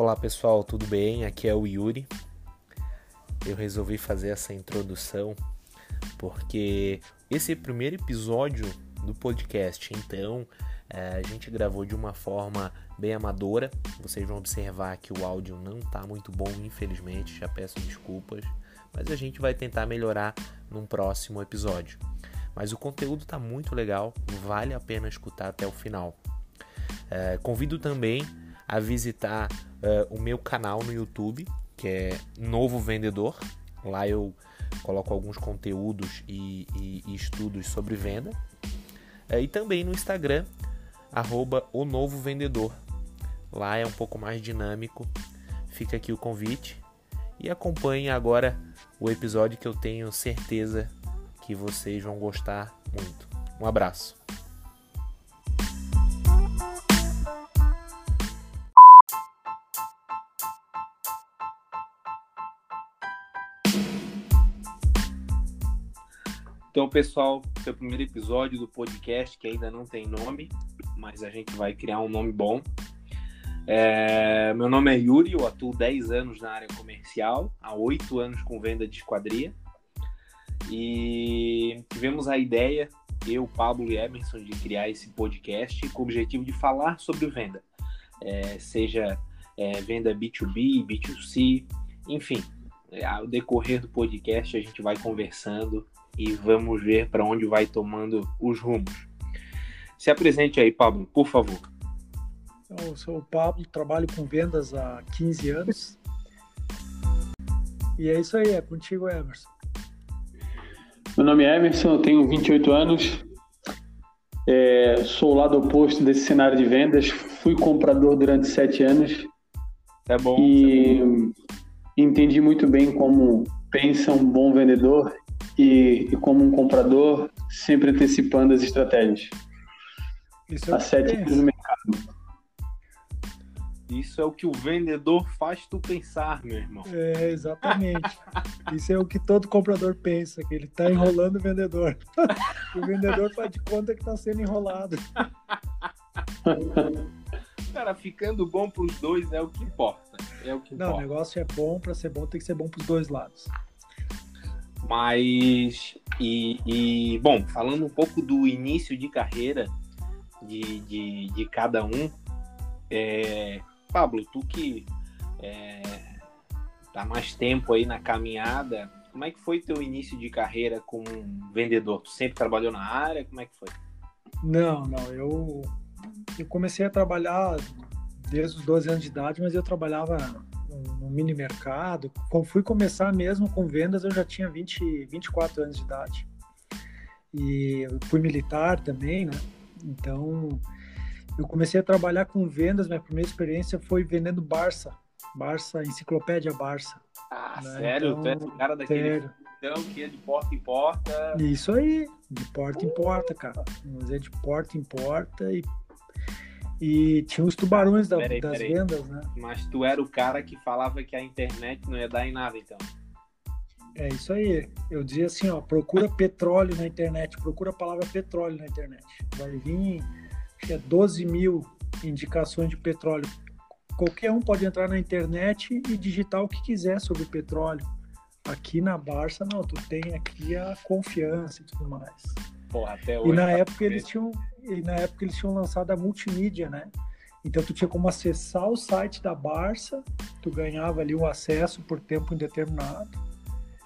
Olá pessoal, tudo bem? Aqui é o Yuri. Eu resolvi fazer essa introdução porque esse é o primeiro episódio do podcast, então é, a gente gravou de uma forma bem amadora. Vocês vão observar que o áudio não está muito bom, infelizmente, já peço desculpas, mas a gente vai tentar melhorar num próximo episódio. Mas o conteúdo está muito legal, vale a pena escutar até o final. É, convido também a visitar uh, o meu canal no YouTube, que é Novo Vendedor. Lá eu coloco alguns conteúdos e, e, e estudos sobre venda. Uh, e também no Instagram, arroba o Novo Vendedor. Lá é um pouco mais dinâmico. Fica aqui o convite. E acompanhe agora o episódio que eu tenho certeza que vocês vão gostar muito. Um abraço. Então, pessoal, esse é o primeiro episódio do podcast que ainda não tem nome, mas a gente vai criar um nome bom. É, meu nome é Yuri, eu atuo 10 anos na área comercial, há 8 anos com venda de esquadria. E tivemos a ideia, eu, Pablo e Emerson, de criar esse podcast com o objetivo de falar sobre venda. É, seja é, venda B2B, B2C, enfim. Ao decorrer do podcast a gente vai conversando e vamos ver para onde vai tomando os rumos. Se apresente aí, Pablo, por favor. Eu sou o Pablo, trabalho com vendas há 15 anos. E é isso aí, é contigo, Emerson. Meu nome é Emerson, eu tenho 28 anos. É, sou o lado oposto desse cenário de vendas. Fui comprador durante sete anos. É bom. E é bom. entendi muito bem como pensa um bom vendedor e, e como um comprador, sempre antecipando as estratégias. Isso é Há sete no mercado. Isso é o que o vendedor faz tu pensar, meu irmão. É, exatamente. Isso é o que todo comprador pensa, que ele está enrolando o vendedor. o vendedor faz de conta que está sendo enrolado. Cara, ficando bom para os dois é o que importa. É o que Não, importa. o negócio é bom, para ser bom tem que ser bom para os dois lados. Mas, e, e, bom, falando um pouco do início de carreira de, de, de cada um, é, Pablo, tu que é, tá mais tempo aí na caminhada, como é que foi teu início de carreira como vendedor? Tu sempre trabalhou na área? Como é que foi? Não, não, eu, eu comecei a trabalhar desde os 12 anos de idade, mas eu trabalhava no mini mercado. Quando fui começar mesmo com vendas, eu já tinha 20, 24 anos de idade. E fui militar também, né? Então, eu comecei a trabalhar com vendas. Minha primeira experiência foi vendendo Barça. Barça, enciclopédia Barça. Ah, né? sério? Então, tu é o cara daquele sério. então que é de porta em porta? Isso aí, de porta em porta, cara. Mas é de porta em porta e e tinha os tubarões da, Peraí, das peraí. vendas, né? Mas tu era o cara que falava que a internet não ia dar em nada, então. É isso aí. Eu dizia assim, ó, procura petróleo na internet, procura a palavra petróleo na internet. Vai vir, acho que é 12 mil indicações de petróleo. Qualquer um pode entrar na internet e digitar o que quiser sobre petróleo. Aqui na Barça, não, tu tem aqui a confiança e tudo mais. Porra, até hoje. E na tá época eles tinham, e na época eles tinham lançado a multimídia, né? Então tu tinha como acessar o site da Barça, tu ganhava ali o acesso por tempo indeterminado.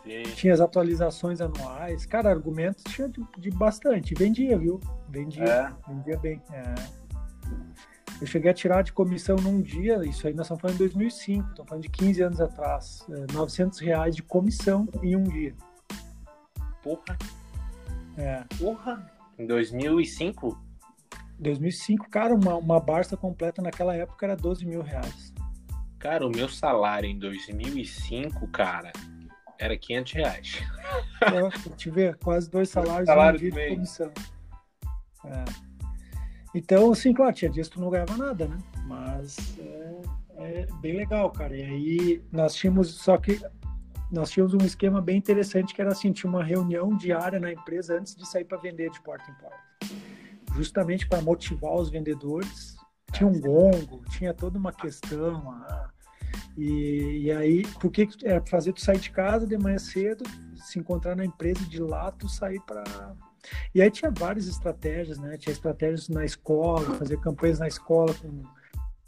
Sim. Tinha as atualizações anuais. Cara, argumentos tinha de, de bastante. Vendia, viu? Vendia. É. Vendia bem. É. Eu cheguei a tirar de comissão num dia, isso aí nós estamos falando em 2005, estamos falando de 15 anos atrás, é, 900 reais de comissão em um dia. Porra, É. porra. Em 2005? 2005, cara, uma, uma Barça completa naquela época era 12 mil reais. Cara, o meu salário em 2005, cara, era 500 reais. Te ver, quase dois salários Salário um de comissão. É. Então, assim, claro, tinha dias que tu não ganhava nada, né? Mas é, é bem legal, cara. E aí nós tínhamos, só que nós tínhamos um esquema bem interessante que era assim, tinha uma reunião diária na empresa antes de sair para vender de porta em porta. Justamente para motivar os vendedores. Tinha um gongo, tinha toda uma questão, ah, E, e aí, por que é fazer tu sair de casa de manhã cedo, se encontrar na empresa de lá, tu sair para e aí tinha várias estratégias, né? Tinha estratégias na escola, fazer campanhas na escola com,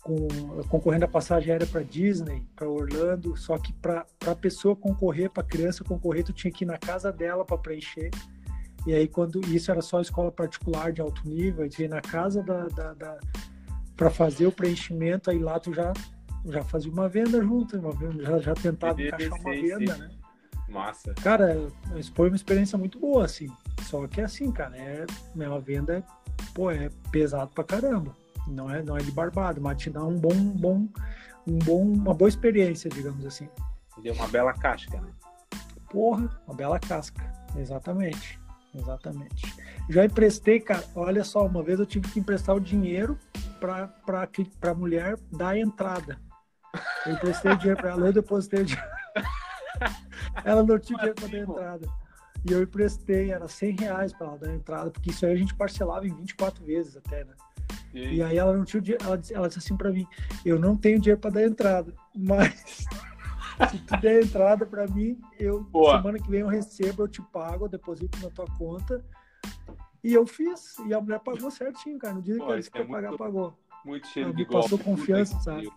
com concorrendo a passagem aérea para Disney, para Orlando. Só que para a pessoa concorrer, para a criança concorrer, tu tinha que ir na casa dela para preencher. E aí quando isso era só escola particular de alto nível, tu ia na casa da, da, da para fazer o preenchimento, aí lá tu já já fazia uma venda junto, uma venda, já, já tentava encaixar uma venda, né? Massa. Cara, isso foi uma experiência muito boa, assim. Só que assim, cara, é, é uma venda, pô, é pesado pra caramba. Não é, não é de barbado, mas te dá um bom, bom, um bom, uma boa experiência, digamos assim. Deu uma bela casca, né? Porra, uma bela casca. Exatamente. Exatamente. Já emprestei, cara, olha só, uma vez eu tive que emprestar o dinheiro para a mulher dar a entrada. Eu emprestei o dinheiro para ela, eu depositei o dinheiro. ela não tinha dinheiro para dar entrada. E eu emprestei, era 100 reais para ela dar entrada, porque isso aí a gente parcelava em 24 vezes até, né? E, e aí ela não tinha dinheiro, ela, ela disse assim para mim: Eu não tenho dinheiro para dar entrada, mas se tu der entrada para mim, eu Boa. semana que vem eu recebo, eu te pago, eu deposito na tua conta. E eu fiz, e a mulher pagou certinho, cara. No dia Pô, que ela disse que ia é pagar, pagou. Muito cheiro ela de me passou confiança, sabe?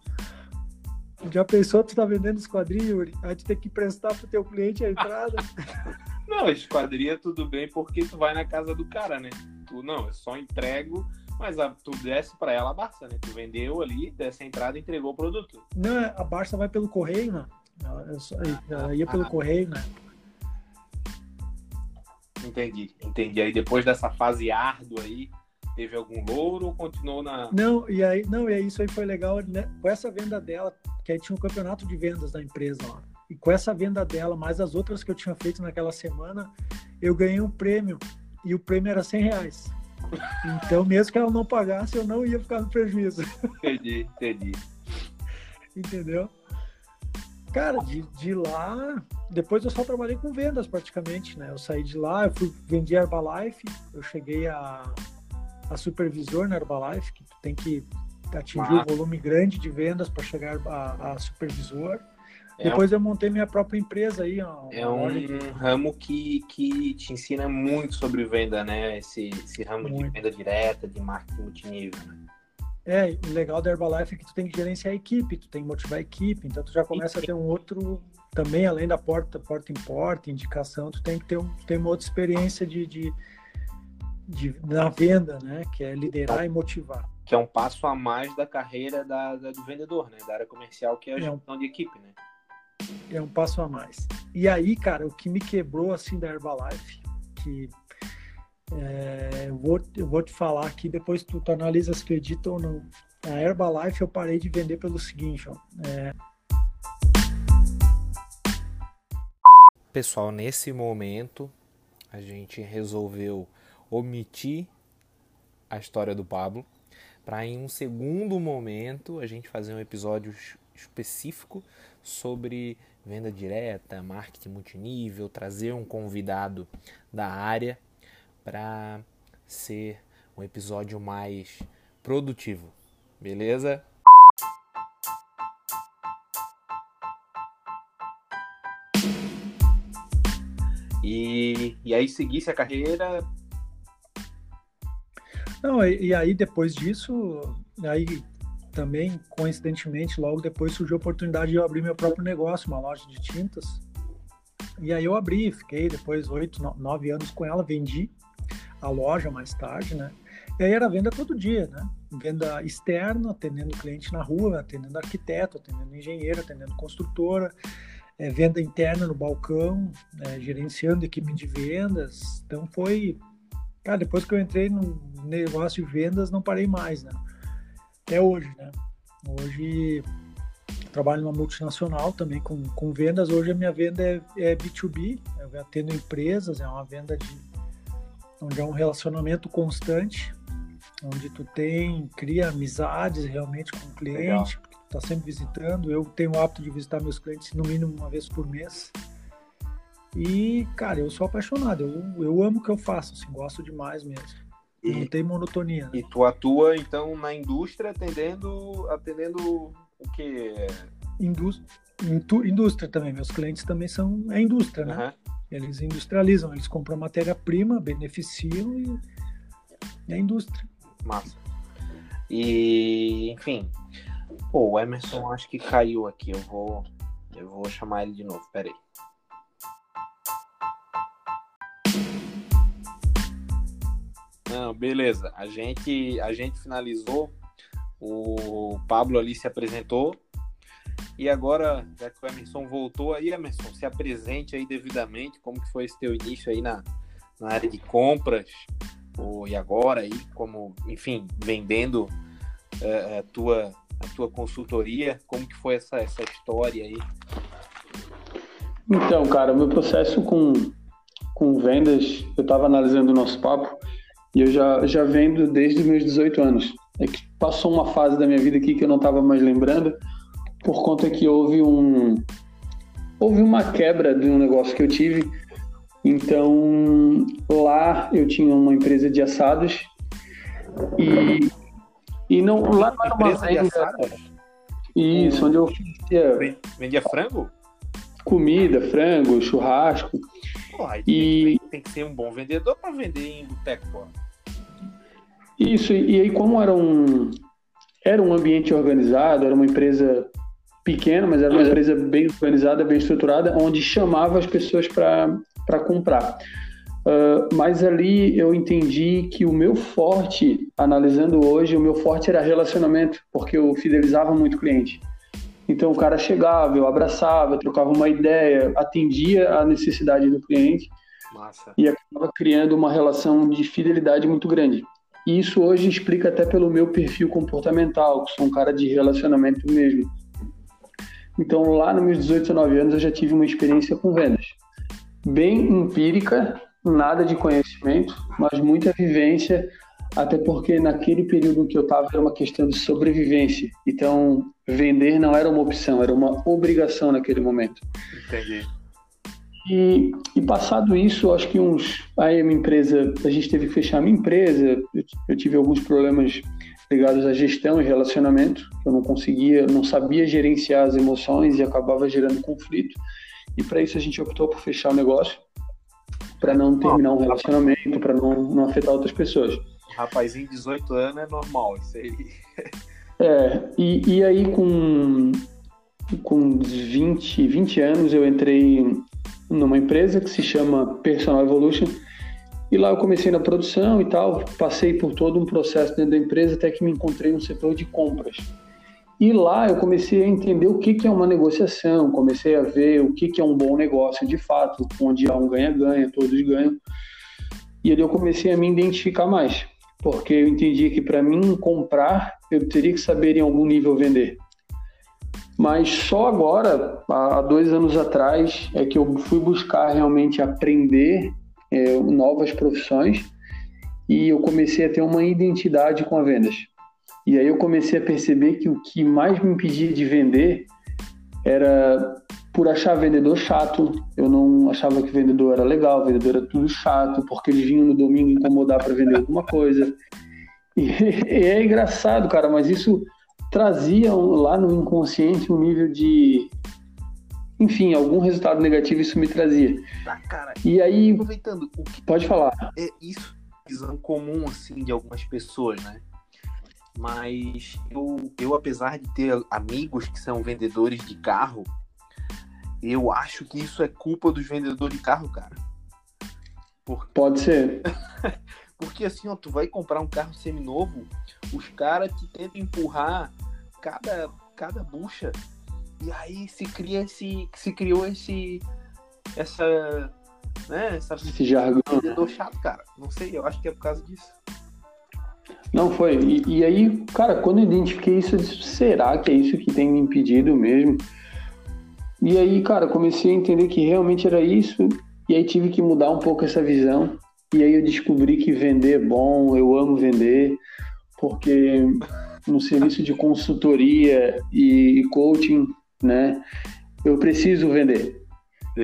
Já pensou, tu tá vendendo esquadrinha, Yuri? Aí tu tem que prestar pro teu cliente a entrada. não, esquadrinha tudo bem porque tu vai na casa do cara, né? Tu não, eu só entrego, mas a, tu desce para ela a Barça, né? Tu vendeu ali, desce a entrada e entregou o produto. Não, a Barça vai pelo correio, né? Ela, só, ela ia pelo ah, correio, né? Entendi, entendi. Aí depois dessa fase árdua aí, teve algum louro ou continuou na. Não, e aí, não, e aí isso aí foi legal, né? Com essa venda dela, que aí tinha um campeonato de vendas da empresa lá. E com essa venda dela, mais as outras que eu tinha feito naquela semana, eu ganhei um prêmio. E o prêmio era 100 reais. Então, mesmo que ela não pagasse, eu não ia ficar no prejuízo. Entendi, entendi. Entendeu? Cara, de, de lá, depois eu só trabalhei com vendas praticamente, né? Eu saí de lá, eu fui, vendi Herbalife, eu cheguei a, a supervisor na Herbalife, que tem que atingir um volume grande de vendas para chegar a, a supervisor. É Depois um, eu montei minha própria empresa aí. Ó, é um ramo que, que te ensina muito sobre venda, né? Esse, esse ramo muito. de venda direta, de marketing multinível, né? É, o legal da Herbalife é que tu tem que gerenciar a equipe, tu tem que motivar a equipe, então tu já começa a ter um outro, também além da porta, porta em porta, indicação, tu tem que ter, um, tem uma outra experiência de, de, de, na venda, né? Que é liderar e motivar que é um passo a mais da carreira da, da, do vendedor, né? Da área comercial, que é a gestão é um, de equipe, né? É um passo a mais. E aí, cara, o que me quebrou, assim, da Herbalife, que é, eu, vou, eu vou te falar aqui, depois tu, tu analisa se acredita ou não. A Herbalife eu parei de vender pelo seguinte, ó. É... Pessoal, nesse momento, a gente resolveu omitir a história do Pablo para em um segundo momento a gente fazer um episódio específico sobre venda direta, marketing multinível, trazer um convidado da área para ser um episódio mais produtivo. Beleza? E, e aí seguisse a carreira não, e, e, aí depois disso, aí também, coincidentemente, logo depois surgiu a oportunidade de eu abrir meu próprio negócio, uma loja de tintas. E aí eu abri, fiquei depois oito, nove anos com ela, vendi a loja mais tarde, né? E aí era venda todo dia, né? Venda externa, atendendo cliente na rua, atendendo arquiteto, atendendo engenheiro, atendendo construtora, é, venda interna no balcão, é, gerenciando equipe de vendas. Então foi Cara, depois que eu entrei no negócio de vendas, não parei mais, né? Até hoje, né? Hoje trabalho numa multinacional também com, com vendas. Hoje a minha venda é, é B2B, eu atendo empresas, é uma venda de onde é um relacionamento constante, onde tu tem, cria amizades realmente com o cliente, porque tu tá sempre visitando. Eu tenho o hábito de visitar meus clientes no mínimo uma vez por mês. E, cara, eu sou apaixonado, eu, eu amo o que eu faço, assim, gosto demais mesmo. E, não tem monotonia. Né? E tu atua, então, na indústria atendendo, atendendo o que? indústria, indústria também. Meus clientes também são é indústria, né? Uhum. Eles industrializam, eles compram matéria-prima, beneficiam e é indústria. Massa. E, enfim, pô, o Emerson acho que caiu aqui. Eu vou, eu vou chamar ele de novo. Pera aí. Não, beleza. A gente, a gente finalizou. O Pablo ali se apresentou. E agora, já que o Emerson voltou aí, Emerson, se apresente aí devidamente, como que foi esse teu início aí na, na área de compras, ou, e agora aí, como, enfim, vendendo uh, a, tua, a tua consultoria, como que foi essa, essa história aí? Então, cara, meu processo com, com vendas, eu estava analisando o nosso papo, e eu já, já vendo desde meus 18 anos. É que passou uma fase da minha vida aqui que eu não estava mais lembrando, por conta que houve um houve uma quebra de um negócio que eu tive. Então lá eu tinha uma empresa de assados e e não lá não era uma venda. Isso, onde eu oferecia vendia frango? Comida, frango, churrasco. Porra, e tem que ser um bom vendedor para vender em boteco, pô. Isso, e aí como era um era um ambiente organizado, era uma empresa pequena, mas era uma empresa bem organizada, bem estruturada, onde chamava as pessoas para comprar. Uh, mas ali eu entendi que o meu forte, analisando hoje, o meu forte era relacionamento, porque eu fidelizava muito cliente. Então o cara chegava, eu abraçava, trocava uma ideia, atendia a necessidade do cliente Massa. e acabava criando uma relação de fidelidade muito grande. E isso hoje explica até pelo meu perfil comportamental, que sou um cara de relacionamento mesmo. Então, lá nos meus 18, 19 anos, eu já tive uma experiência com vendas. Bem empírica, nada de conhecimento, mas muita vivência, até porque naquele período que eu estava era uma questão de sobrevivência. Então, vender não era uma opção, era uma obrigação naquele momento. Entendi. E, e passado isso, acho que uns. Aí a minha empresa, a gente teve que fechar a minha empresa, eu, eu tive alguns problemas ligados à gestão e relacionamento, eu não conseguia, não sabia gerenciar as emoções e acabava gerando conflito. E para isso a gente optou por fechar o negócio, para não terminar um relacionamento, para não, não afetar outras pessoas. Rapazinho de 18 anos é normal, isso aí. É, e, e aí com, com 20, 20 anos eu entrei numa empresa que se chama Personal Evolution, e lá eu comecei na produção e tal, passei por todo um processo dentro da empresa até que me encontrei no setor de compras. E lá eu comecei a entender o que, que é uma negociação, comecei a ver o que, que é um bom negócio de fato, onde há um ganha-ganha, todos ganham. E ali eu comecei a me identificar mais, porque eu entendi que para mim comprar, eu teria que saber em algum nível vender. Mas só agora, há dois anos atrás, é que eu fui buscar realmente aprender é, novas profissões e eu comecei a ter uma identidade com a vendas. E aí eu comecei a perceber que o que mais me impedia de vender era por achar vendedor chato. Eu não achava que vendedor era legal, vendedor era tudo chato, porque eles vinham no domingo incomodar para vender alguma coisa. E, e é engraçado, cara, mas isso trazia lá no inconsciente um nível de enfim, algum resultado negativo isso me trazia. Tá, cara. E aí, aproveitando, o que pode falar. É isso visão comum assim de algumas pessoas, né? Mas eu, eu apesar de ter amigos que são vendedores de carro, eu acho que isso é culpa dos vendedores de carro, cara. Porque... Pode ser. Porque assim, ó, tu vai comprar um carro seminovo, os caras te tentam empurrar cada, cada bucha e aí se cria esse. se criou esse. essa. né? Essa, esse jargão. Vendedor chato, cara. Não sei, eu acho que é por causa disso. Não foi. E, e, aí, cara, quando eu identifiquei isso, eu disse, será que é isso que tem me impedido mesmo? E aí, cara, comecei a entender que realmente era isso. E aí tive que mudar um pouco essa visão. E aí eu descobri que vender é bom, eu amo vender, porque no serviço de consultoria e coaching né? Eu preciso vender.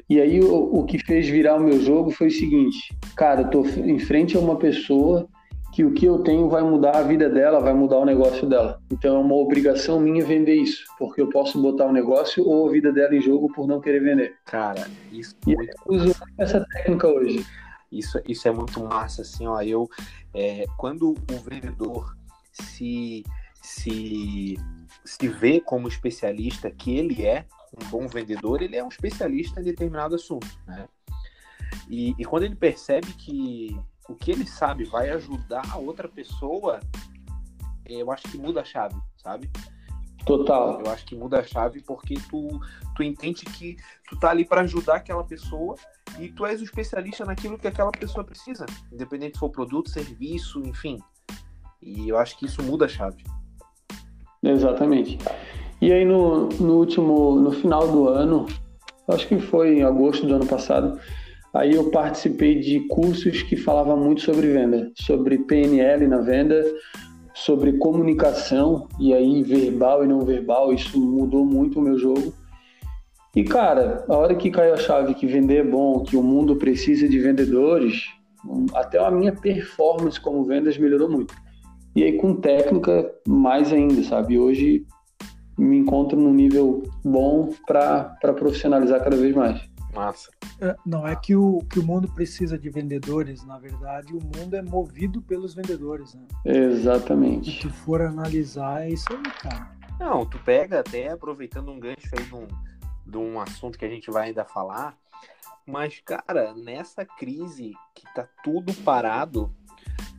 E aí o, o que fez virar o meu jogo foi o seguinte, cara, eu tô em frente a uma pessoa que o que eu tenho vai mudar a vida dela, vai mudar o negócio dela. Então é uma obrigação minha vender isso, porque eu posso botar o negócio ou a vida dela em jogo por não querer vender. Cara, isso e eu uso essa técnica hoje. Isso, isso é muito massa, assim, ó. Eu, é, quando o vendedor se, se, se vê como especialista que ele é, um bom vendedor, ele é um especialista em determinado assunto, né? E, e quando ele percebe que o que ele sabe vai ajudar a outra pessoa, eu acho que muda a chave, sabe? Total. Eu acho que muda a chave porque tu, tu entende que tu tá ali para ajudar aquela pessoa e tu és o especialista naquilo que aquela pessoa precisa, independente se for produto, serviço, enfim. E eu acho que isso muda a chave. Exatamente. E aí no, no último, no final do ano, acho que foi em agosto do ano passado, aí eu participei de cursos que falavam muito sobre venda, sobre PNL na venda, sobre comunicação, e aí verbal e não verbal, isso mudou muito o meu jogo. E cara, a hora que caiu a chave que vender é bom, que o mundo precisa de vendedores, até a minha performance como vendas melhorou muito. E aí com técnica mais ainda, sabe? Hoje me encontro num nível bom para profissionalizar cada vez mais. Massa. É, não é que o, que o mundo precisa de vendedores, na verdade, o mundo é movido pelos vendedores, né? Exatamente. Se tu for analisar, é isso aí, cara. Não, tu pega até aproveitando um gancho aí de um, de um assunto que a gente vai ainda falar, mas, cara, nessa crise que tá tudo parado,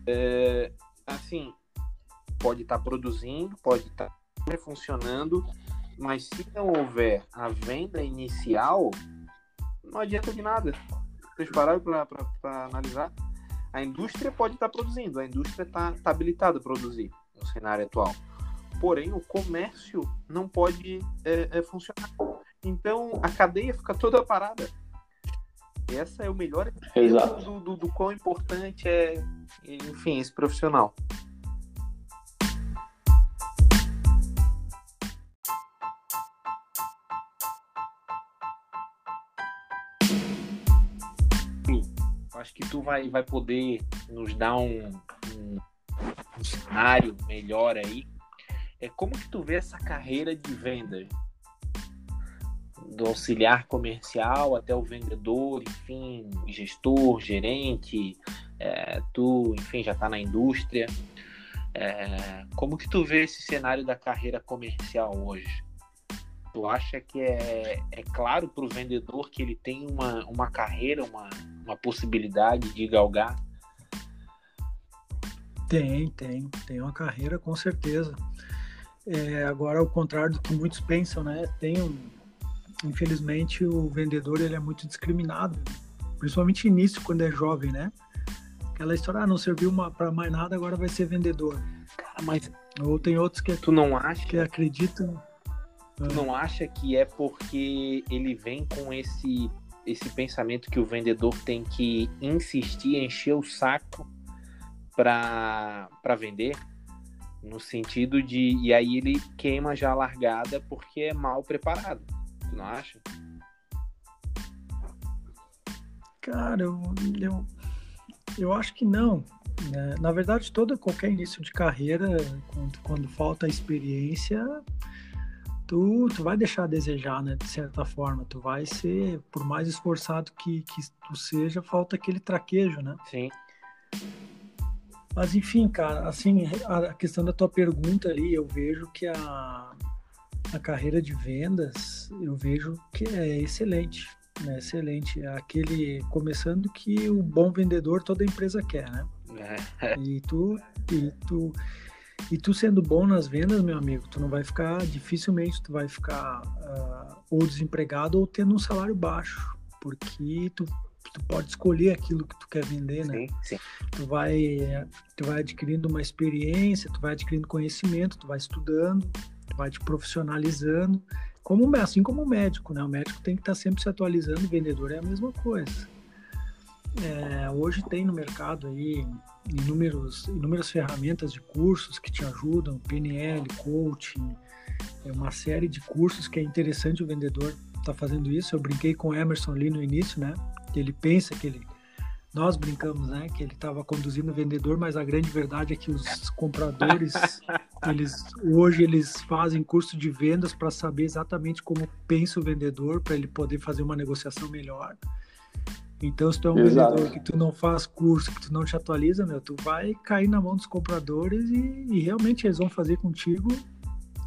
é, assim, pode estar tá produzindo, pode estar tá funcionando, mas se não houver a venda inicial, não adianta de nada. Vocês pararam para analisar? A indústria pode estar tá produzindo, a indústria está tá habilitada a produzir no cenário atual. Porém, o comércio não pode é, é, funcionar. Então, a cadeia fica toda parada. Essa é o melhor exemplo do, do, do quão importante é, enfim, esse profissional. Acho que tu vai, vai poder nos dar um, um, um cenário melhor aí. É como que tu vê essa carreira de venda? Do auxiliar comercial até o vendedor, enfim, gestor, gerente, é, tu, enfim, já está na indústria. É, como que tu vê esse cenário da carreira comercial hoje? Tu acha que é, é claro para o vendedor que ele tem uma, uma carreira, uma, uma possibilidade de galgar? Tem, tem. Tem uma carreira, com certeza. É, agora, ao contrário do que muitos pensam, né? Tem um, infelizmente, o vendedor ele é muito discriminado, principalmente início, quando é jovem, né? Aquela história, ah, não serviu para mais nada, agora vai ser vendedor. Cara, mas... Ou tem outros que... Tu não acha... Que acreditam Tu não acha que é porque ele vem com esse esse pensamento que o vendedor tem que insistir, encher o saco para vender? No sentido de. E aí ele queima já a largada porque é mal preparado. Tu não acha? Cara, eu, eu, eu acho que não. Né? Na verdade, todo qualquer início de carreira, quando, quando falta experiência, tu, tu vai deixar a desejar, né? De certa forma, tu vai ser, por mais esforçado que, que tu seja, falta aquele traquejo, né? Sim. Mas enfim, cara, assim, a questão da tua pergunta ali, eu vejo que a, a carreira de vendas, eu vejo que é excelente, né? Excelente. É aquele, começando que o bom vendedor toda empresa quer, né? É. E tu, e tu, e tu sendo bom nas vendas, meu amigo, tu não vai ficar, dificilmente tu vai ficar uh, ou desempregado ou tendo um salário baixo, porque tu, tu pode escolher aquilo que tu quer vender, né? Sim, sim. Tu vai, tu vai adquirindo uma experiência, tu vai adquirindo conhecimento, tu vai estudando, tu vai te profissionalizando, como assim como o médico, né? O médico tem que estar sempre se atualizando, o vendedor é a mesma coisa. É, hoje tem no mercado aí inúmeros, inúmeras ferramentas de cursos que te ajudam, PNL, coaching, é uma série de cursos que é interessante o vendedor estar tá fazendo isso. Eu brinquei com o Emerson ali no início, né? Ele pensa que ele nós brincamos, né, que ele estava conduzindo o vendedor, mas a grande verdade é que os compradores, eles hoje eles fazem curso de vendas para saber exatamente como pensa o vendedor, para ele poder fazer uma negociação melhor. Então, se tu é um Exato. vendedor que tu não faz curso, que tu não te atualiza, meu, tu vai cair na mão dos compradores e, e realmente eles vão fazer contigo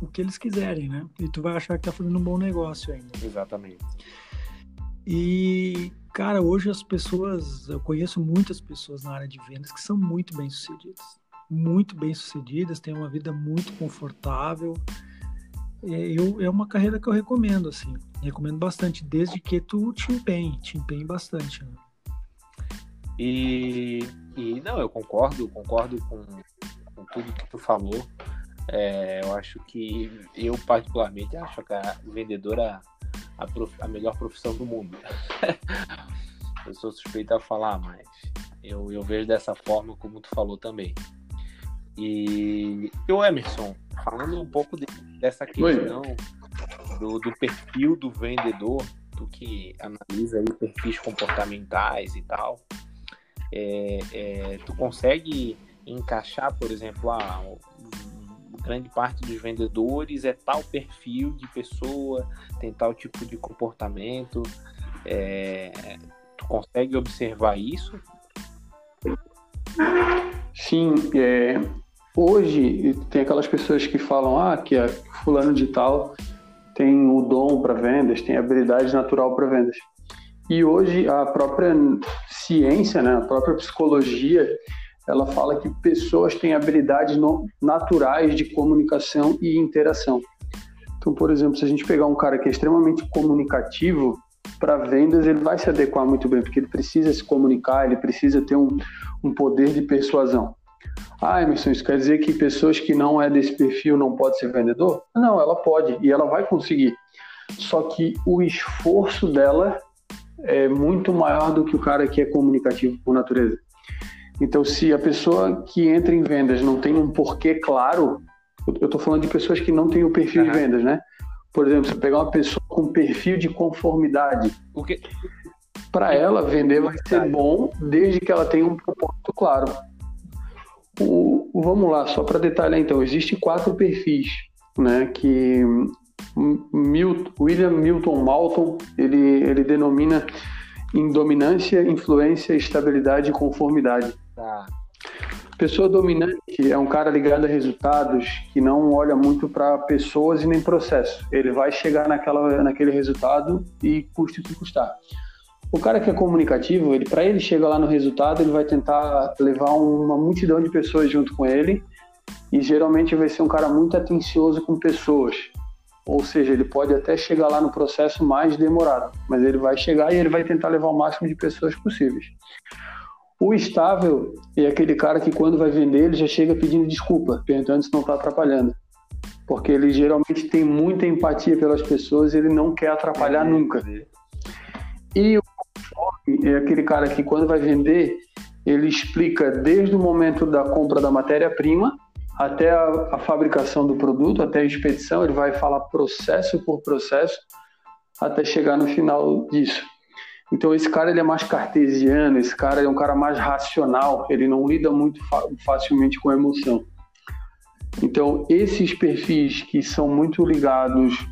o que eles quiserem, né? E tu vai achar que tá fazendo um bom negócio ainda. Exatamente. E, cara, hoje as pessoas, eu conheço muitas pessoas na área de vendas que são muito bem sucedidas. Muito bem sucedidas, têm uma vida muito confortável. Eu, é uma carreira que eu recomendo, assim. Recomendo bastante, desde que tu te empenhe, te empenhe bastante. Né? E, e não, eu concordo, concordo com, com tudo que tu falou. É, eu acho que eu particularmente acho que a vendedora a, prof, a melhor profissão do mundo. eu sou suspeito a falar, mas eu, eu vejo dessa forma como tu falou também. E o Emerson, falando um pouco de, dessa questão do, do, perfil do vendedor, tu que analisa aí perfis comportamentais e tal, é, é, tu consegue encaixar, por exemplo, ah, grande parte dos vendedores é tal perfil de pessoa, tem tal tipo de comportamento. É, tu consegue observar isso? Sim, é, hoje tem aquelas pessoas que falam ah, que é fulano de tal tem o dom para vendas, tem habilidade natural para vendas. E hoje a própria ciência, né, a própria psicologia ela fala que pessoas têm habilidades naturais de comunicação e interação. Então, por exemplo, se a gente pegar um cara que é extremamente comunicativo, para vendas ele vai se adequar muito bem, porque ele precisa se comunicar, ele precisa ter um, um poder de persuasão. Ah, Emerson, isso quer dizer que pessoas que não é desse perfil não podem ser vendedor? Não, ela pode e ela vai conseguir. Só que o esforço dela é muito maior do que o cara que é comunicativo por natureza. Então, se a pessoa que entra em vendas não tem um porquê claro, eu estou falando de pessoas que não têm o perfil uhum. de vendas, né? Por exemplo, se pegar uma pessoa com perfil de conformidade, para ela vender vai ser bom desde que ela tenha um propósito claro. O, vamos lá, só para detalhar então, existem quatro perfis, né? Que Milton, William Milton Malton ele, ele denomina em dominância, influência, estabilidade e conformidade. Tá. Pessoa dominante é um cara ligado a resultados que não olha muito para pessoas e nem processo. Ele vai chegar naquela, naquele resultado e custe o que custar. O cara que é comunicativo, ele para ele chegar lá no resultado, ele vai tentar levar uma multidão de pessoas junto com ele e geralmente vai ser um cara muito atencioso com pessoas. Ou seja, ele pode até chegar lá no processo mais demorado, mas ele vai chegar e ele vai tentar levar o máximo de pessoas possíveis. O estável é aquele cara que quando vai vender ele já chega pedindo desculpa, perguntando se não está atrapalhando. Porque ele geralmente tem muita empatia pelas pessoas e ele não quer atrapalhar é, nunca. E o é aquele cara que quando vai vender, ele explica desde o momento da compra da matéria-prima até a, a, fabricação do produto, até a expedição, ele vai falar processo por processo até chegar no final disso. Então esse cara ele é mais cartesiano, esse cara é um cara mais racional, ele não lida muito facilmente com emoção. Então esses perfis que são muito ligados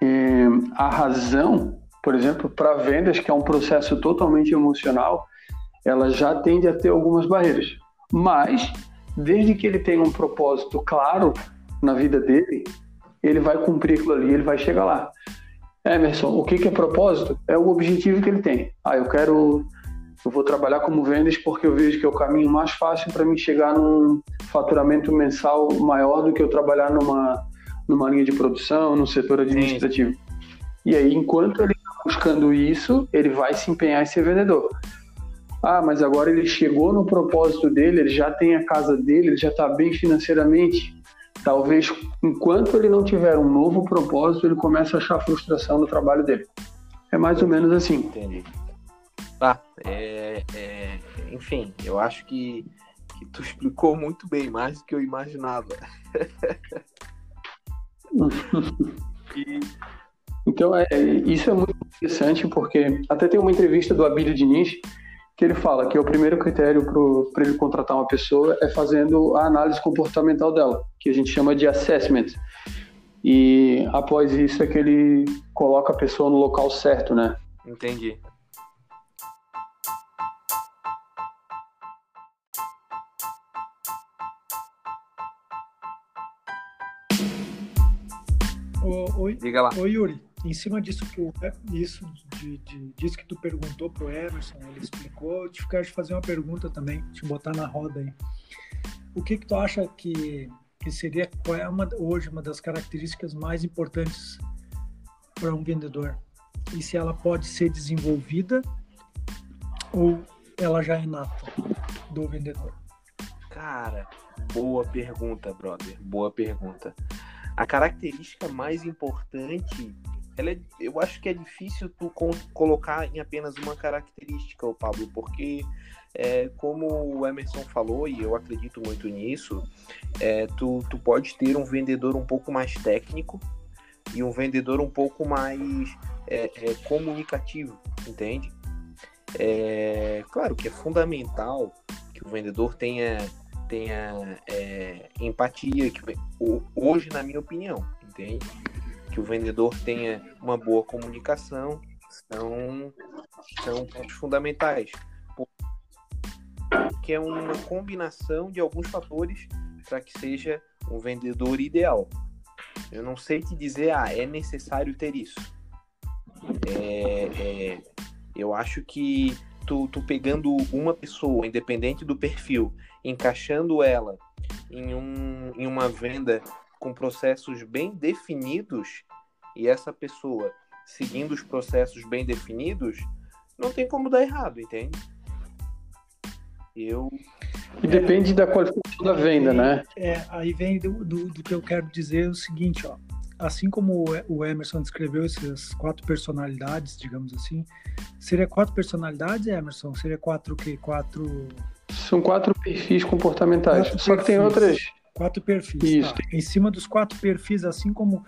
é, à razão, por exemplo, para vendas, que é um processo totalmente emocional, ela já tende a ter algumas barreiras. Mas desde que ele tenha um propósito claro na vida dele, ele vai cumprir aquilo ali, ele vai chegar lá. Emerson, o que, que é propósito? É o objetivo que ele tem. Ah, eu quero. Eu vou trabalhar como vendas porque eu vejo que é o caminho mais fácil para mim chegar num faturamento mensal maior do que eu trabalhar numa, numa linha de produção, no setor administrativo. Sim. E aí, enquanto ele buscando isso, ele vai se empenhar em ser vendedor. Ah, mas agora ele chegou no propósito dele, ele já tem a casa dele, ele já está bem financeiramente talvez enquanto ele não tiver um novo propósito, ele comece a achar frustração no trabalho dele. É mais ou menos assim. Entendi. Tá, é, é, enfim, eu acho que, que tu explicou muito bem, mais do que eu imaginava. e... Então, é, isso é muito interessante, porque até tem uma entrevista do Abílio Diniz, que ele fala que o primeiro critério para ele contratar uma pessoa é fazendo a análise comportamental dela, que a gente chama de assessment. E após isso é que ele coloca a pessoa no local certo, né? Entendi. Oi, Diga lá. Oi, Yuri. Em cima disso que, isso, de, de, disso que tu perguntou pro Emerson, ele explicou, eu te quero fazer uma pergunta também, te botar na roda aí. O que que tu acha que, que seria, qual é uma, hoje uma das características mais importantes para um vendedor? E se ela pode ser desenvolvida ou ela já é nata do vendedor? Cara, boa pergunta, brother. Boa pergunta. A característica mais importante ela é, eu acho que é difícil tu colocar em apenas uma característica, o Pablo, porque é, como o Emerson falou, e eu acredito muito nisso, é, tu, tu pode ter um vendedor um pouco mais técnico e um vendedor um pouco mais é, é comunicativo, entende? É, claro que é fundamental que o vendedor tenha, tenha é, empatia, que, hoje, na minha opinião, entende? Que o vendedor tenha uma boa comunicação são, são pontos fundamentais. Que é uma combinação de alguns fatores para que seja um vendedor ideal. Eu não sei te dizer, ah, é necessário ter isso. É, é, eu acho que tu, tu pegando uma pessoa, independente do perfil, encaixando ela em, um, em uma venda com processos bem definidos e essa pessoa seguindo os processos bem definidos, não tem como dar errado, entende? Eu. E depende da qualificação da venda, né? É, aí vem do, do, do, que eu quero dizer o seguinte, ó. Assim como o Emerson descreveu essas quatro personalidades, digamos assim, seria quatro personalidades, Emerson? Seria quatro o quê? Quatro. São quatro perfis comportamentais. Quatro Só perfis. que tem outras Quatro perfis. Tá. Em cima dos quatro perfis, assim como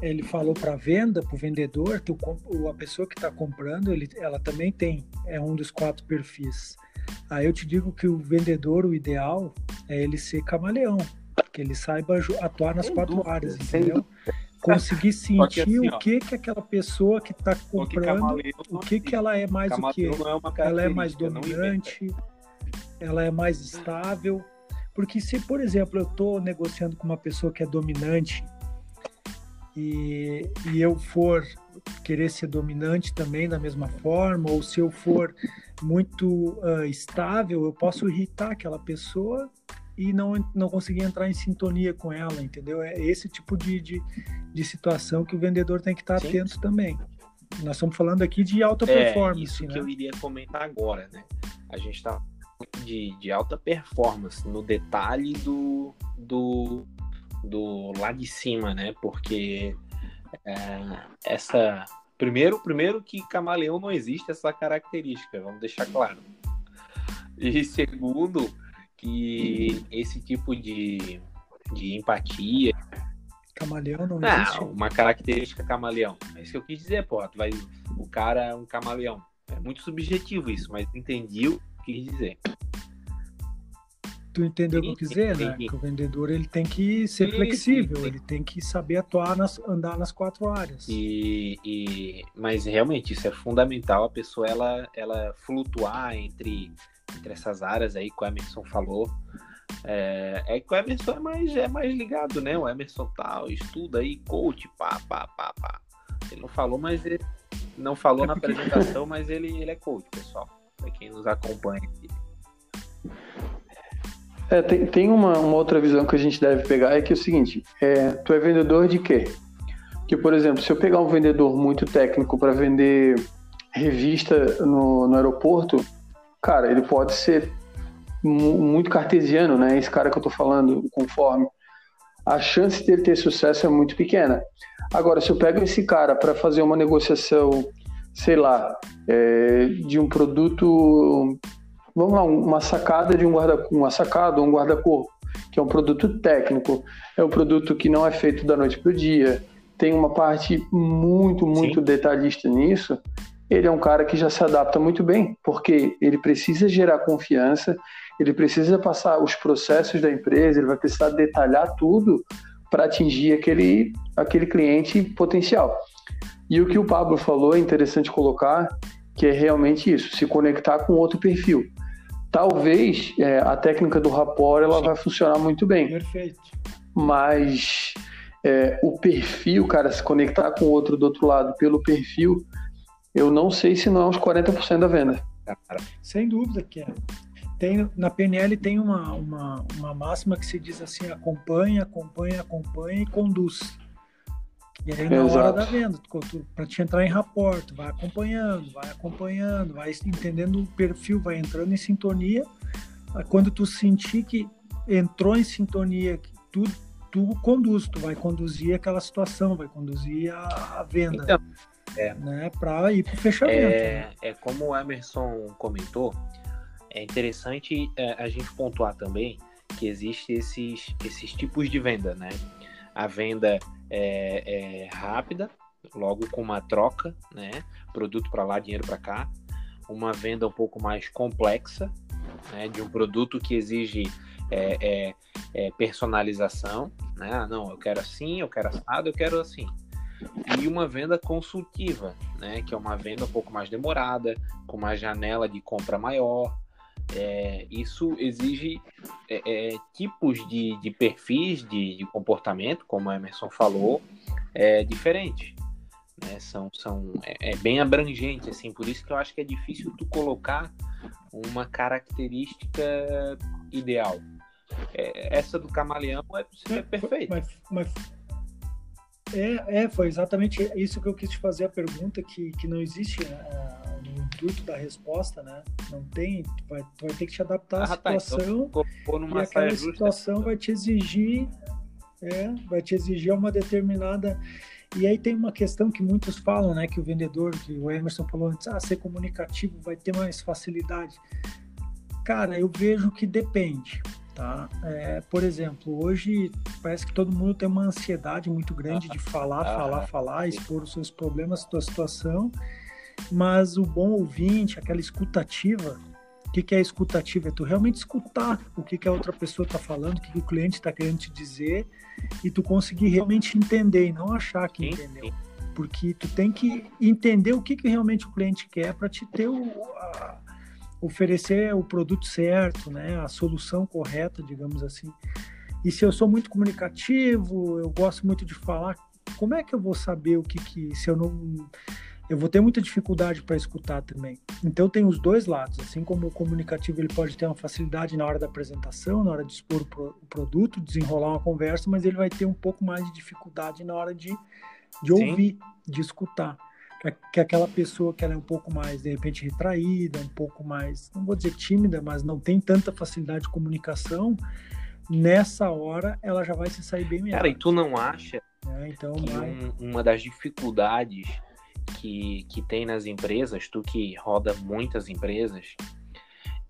ele falou para venda, para o vendedor, tu, a pessoa que está comprando, ele, ela também tem, é um dos quatro perfis. Aí eu te digo que o vendedor, o ideal é ele ser camaleão, que ele saiba atuar nas sem quatro dúvida, áreas, entendeu? Conseguir sentir assim, o que que aquela pessoa que está comprando, o que que ela é mais o que? É ela é mais dominante, ela é mais estável porque se, por exemplo, eu estou negociando com uma pessoa que é dominante e, e eu for querer ser dominante também da mesma forma, ou se eu for muito uh, estável, eu posso irritar aquela pessoa e não, não conseguir entrar em sintonia com ela, entendeu? É esse tipo de, de, de situação que o vendedor tem que estar Sim. atento também. Nós estamos falando aqui de alta é, performance. Isso né? que eu iria comentar agora, né? A gente está de, de alta performance no detalhe do, do, do lá de cima, né? Porque é, essa. Primeiro, primeiro que camaleão não existe essa característica, vamos deixar claro. E segundo, que esse tipo de, de empatia. Camaleão não existe? Não, uma característica camaleão. É isso que eu quis dizer, pô. Tu vai, o cara é um camaleão. É muito subjetivo isso, mas entendi o quis dizer. Tu entendeu o que eu quis dizer, né? Que o vendedor ele tem que ser flexível, ele tem que saber atuar, nas, andar nas quatro áreas. E, e, mas realmente isso é fundamental, a pessoa ela, ela flutuar entre, entre essas áreas aí que o Emerson falou. É, é que o Emerson é mais, é mais ligado, né? O Emerson tal, estuda aí, coach, pá, pá, pá, pá. Ele não falou, mas ele não falou é na apresentação, mas ele, ele é coach, pessoal para quem nos acompanha aqui. É, tem, tem uma, uma, outra visão que a gente deve pegar, é que é o seguinte, é, tu é vendedor de quê? Que, por exemplo, se eu pegar um vendedor muito técnico para vender revista no, no aeroporto, cara, ele pode ser muito cartesiano, né? Esse cara que eu tô falando, conforme. A chance dele ter sucesso é muito pequena. Agora, se eu pego esse cara para fazer uma negociação sei lá, é, de um produto, vamos lá, uma sacada de um guarda, uma sacada, um guarda-corpo, que é um produto técnico, é um produto que não é feito da noite para o dia, tem uma parte muito, muito Sim. detalhista nisso. ele é um cara que já se adapta muito bem, porque ele precisa gerar confiança, ele precisa passar os processos da empresa, ele vai precisar detalhar tudo para atingir aquele, aquele cliente potencial. E o que o Pablo falou é interessante colocar, que é realmente isso, se conectar com outro perfil. Talvez é, a técnica do rapport ela vai funcionar muito bem. Perfeito. Mas é, o perfil, cara, se conectar com outro do outro lado pelo perfil, eu não sei se não é uns 40% da venda. Sem dúvida que é. Tem, na PNL tem uma, uma, uma máxima que se diz assim: acompanha, acompanha, acompanha e conduz. E aí, na Exato. hora da venda, para te entrar em rapport, vai acompanhando, vai acompanhando, vai entendendo o perfil, vai entrando em sintonia. Quando tu sentir que entrou em sintonia, que tu, tu conduz, tu vai conduzir aquela situação, vai conduzir a, a venda. Então, é, né, para ir para o fechamento. É, né? é como o Emerson comentou, é interessante é, a gente pontuar também que existe esses, esses tipos de venda, né? A venda é, é rápida, logo com uma troca, né? Produto para lá, dinheiro para cá. Uma venda um pouco mais complexa, né? De um produto que exige é, é, é personalização, né? Ah, não, eu quero assim, eu quero assado, eu quero assim e uma venda consultiva, né, que é uma venda um pouco mais demorada, com uma janela de compra maior. É, isso exige é, é, tipos de, de perfis de, de, comportamento, como a Emerson falou, é, diferentes. Né? São, são, é, é, bem abrangente, assim, por isso que eu acho que é difícil tu colocar uma característica ideal. Essa do camaleão é, é perfeita. Mas, mas é, é, foi exatamente isso que eu quis te fazer a pergunta, que, que não existe uh, no intuito da resposta, né? Não tem, tu vai, tu vai ter que te adaptar ah, à situação tá, então, e aquela situação justa. vai te exigir, é, vai te exigir uma determinada... E aí tem uma questão que muitos falam, né? Que o vendedor, que o Emerson falou antes, ah, ser comunicativo vai ter mais facilidade. Cara, eu vejo que depende. Tá? É, por exemplo, hoje parece que todo mundo tem uma ansiedade muito grande de falar, falar, falar, expor os seus problemas, sua situação, mas o bom ouvinte, aquela escutativa, o que, que é escutativa? É tu realmente escutar o que, que a outra pessoa está falando, o que, que o cliente está querendo te dizer e tu conseguir realmente entender e não achar que entendeu. Porque tu tem que entender o que, que realmente o cliente quer para te ter o, a, oferecer o produto certo, né, a solução correta, digamos assim. E se eu sou muito comunicativo, eu gosto muito de falar, como é que eu vou saber o que que se eu não eu vou ter muita dificuldade para escutar também. Então tem os dois lados, assim como o comunicativo ele pode ter uma facilidade na hora da apresentação, na hora de expor o produto, desenrolar uma conversa, mas ele vai ter um pouco mais de dificuldade na hora de, de ouvir, de escutar que aquela pessoa que ela é um pouco mais, de repente, retraída, um pouco mais, não vou dizer tímida, mas não tem tanta facilidade de comunicação, nessa hora ela já vai se sair bem melhor. Cara, e tu não acha é, então, que um, uma das dificuldades que, que tem nas empresas, tu que roda muitas empresas,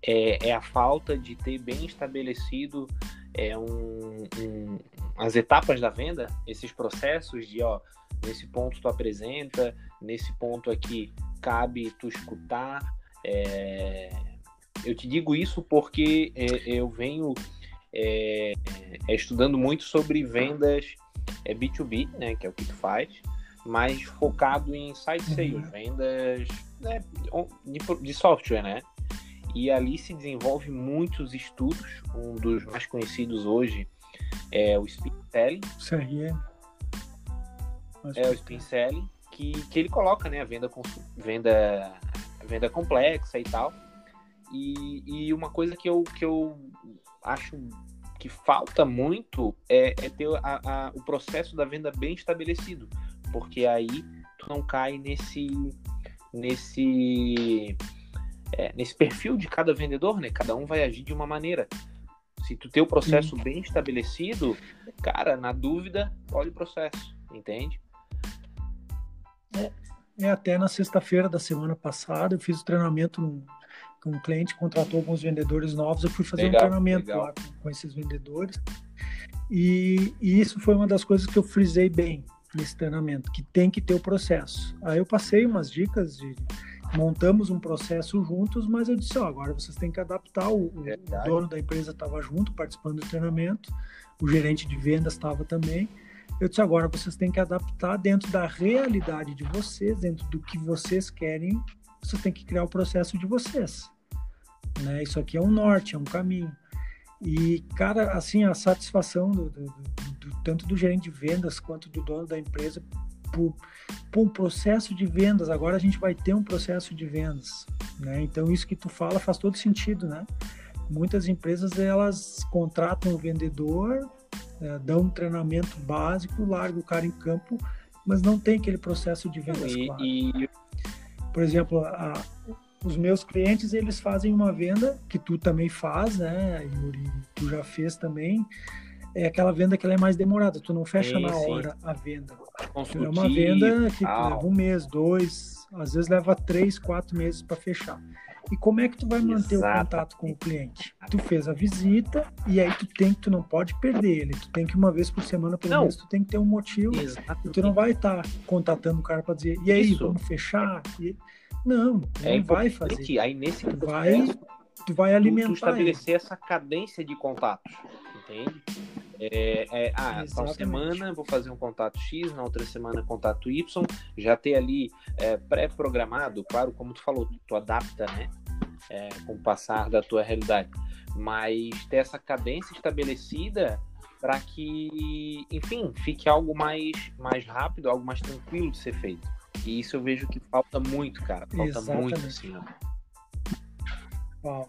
é, é a falta de ter bem estabelecido é, um, um, as etapas da venda, esses processos de, ó, nesse ponto tu apresenta, nesse ponto aqui cabe tu escutar. É... Eu te digo isso porque é, eu venho é, é estudando muito sobre vendas B2B, é, né, que é o que tu faz, mas focado em site uhum. sales, uhum. vendas né, de, de software, né? E ali se desenvolve muitos estudos. Um dos mais conhecidos hoje é o Speed Selling. É o Speed Selling que, que ele coloca, né? A venda, venda, venda complexa e tal. E, e uma coisa que eu, que eu acho que falta muito é, é ter a, a, o processo da venda bem estabelecido, porque aí tu não cai nesse nesse é, nesse perfil de cada vendedor, né? Cada um vai agir de uma maneira. Se tu tem o processo Sim. bem estabelecido, cara, na dúvida, olha o processo, entende? É, é, até na sexta-feira da semana passada, eu fiz o treinamento com um cliente, contratou alguns vendedores novos, eu fui fazer legal, um treinamento legal. lá com, com, esses vendedores. E, e, isso foi uma das coisas que eu frisei bem nesse treinamento, que tem que ter o processo. Aí eu passei umas dicas de montamos um processo juntos, mas eu disse, ó, agora vocês têm que adaptar. O, o dono da empresa estava junto, participando do treinamento, o gerente de vendas estava também. Eu disse, agora vocês têm que adaptar dentro da realidade de vocês, dentro do que vocês querem, vocês têm que criar o processo de vocês. Né? Isso aqui é um norte, é um caminho. E, cara, assim, a satisfação do, do, do, tanto do gerente de vendas quanto do dono da empresa por, por, um processo de vendas. Agora a gente vai ter um processo de vendas, né? Então isso que tu fala faz todo sentido, né? Muitas empresas elas contratam o vendedor, é, dão um treinamento básico, larga o cara em campo, mas não tem aquele processo de vendas e, claro. E... Por exemplo, a, os meus clientes eles fazem uma venda que tu também faz, né, Yuri? Tu já fez também. É aquela venda que ela é mais demorada. Tu não fecha sim, na hora sim. a venda. É uma venda que leva um mês, dois, às vezes leva três, quatro meses para fechar. E como é que tu vai manter Exato. o contato com o cliente? Tu fez a visita e aí tu tem tu não pode perder ele. Tu tem que uma vez por semana pelo menos tu tem que ter um motivo. E tu não vai estar tá contatando o cara para dizer e aí Isso. vamos fechar. E... Não, é não vai fazer. Aí nesse tu vai, tu vai alimentar. Tu, estabelecer ele. essa cadência de contatos, entende? É, é, ah, tal semana vou fazer um contato X, na outra semana contato Y, já ter ali é, pré-programado, claro, como tu falou, tu, tu adapta, né? É, com o passar da tua realidade, mas ter essa cadência estabelecida para que, enfim, fique algo mais, mais rápido, algo mais tranquilo de ser feito. E isso eu vejo que falta muito, cara. Falta Exatamente. muito, assim, ó.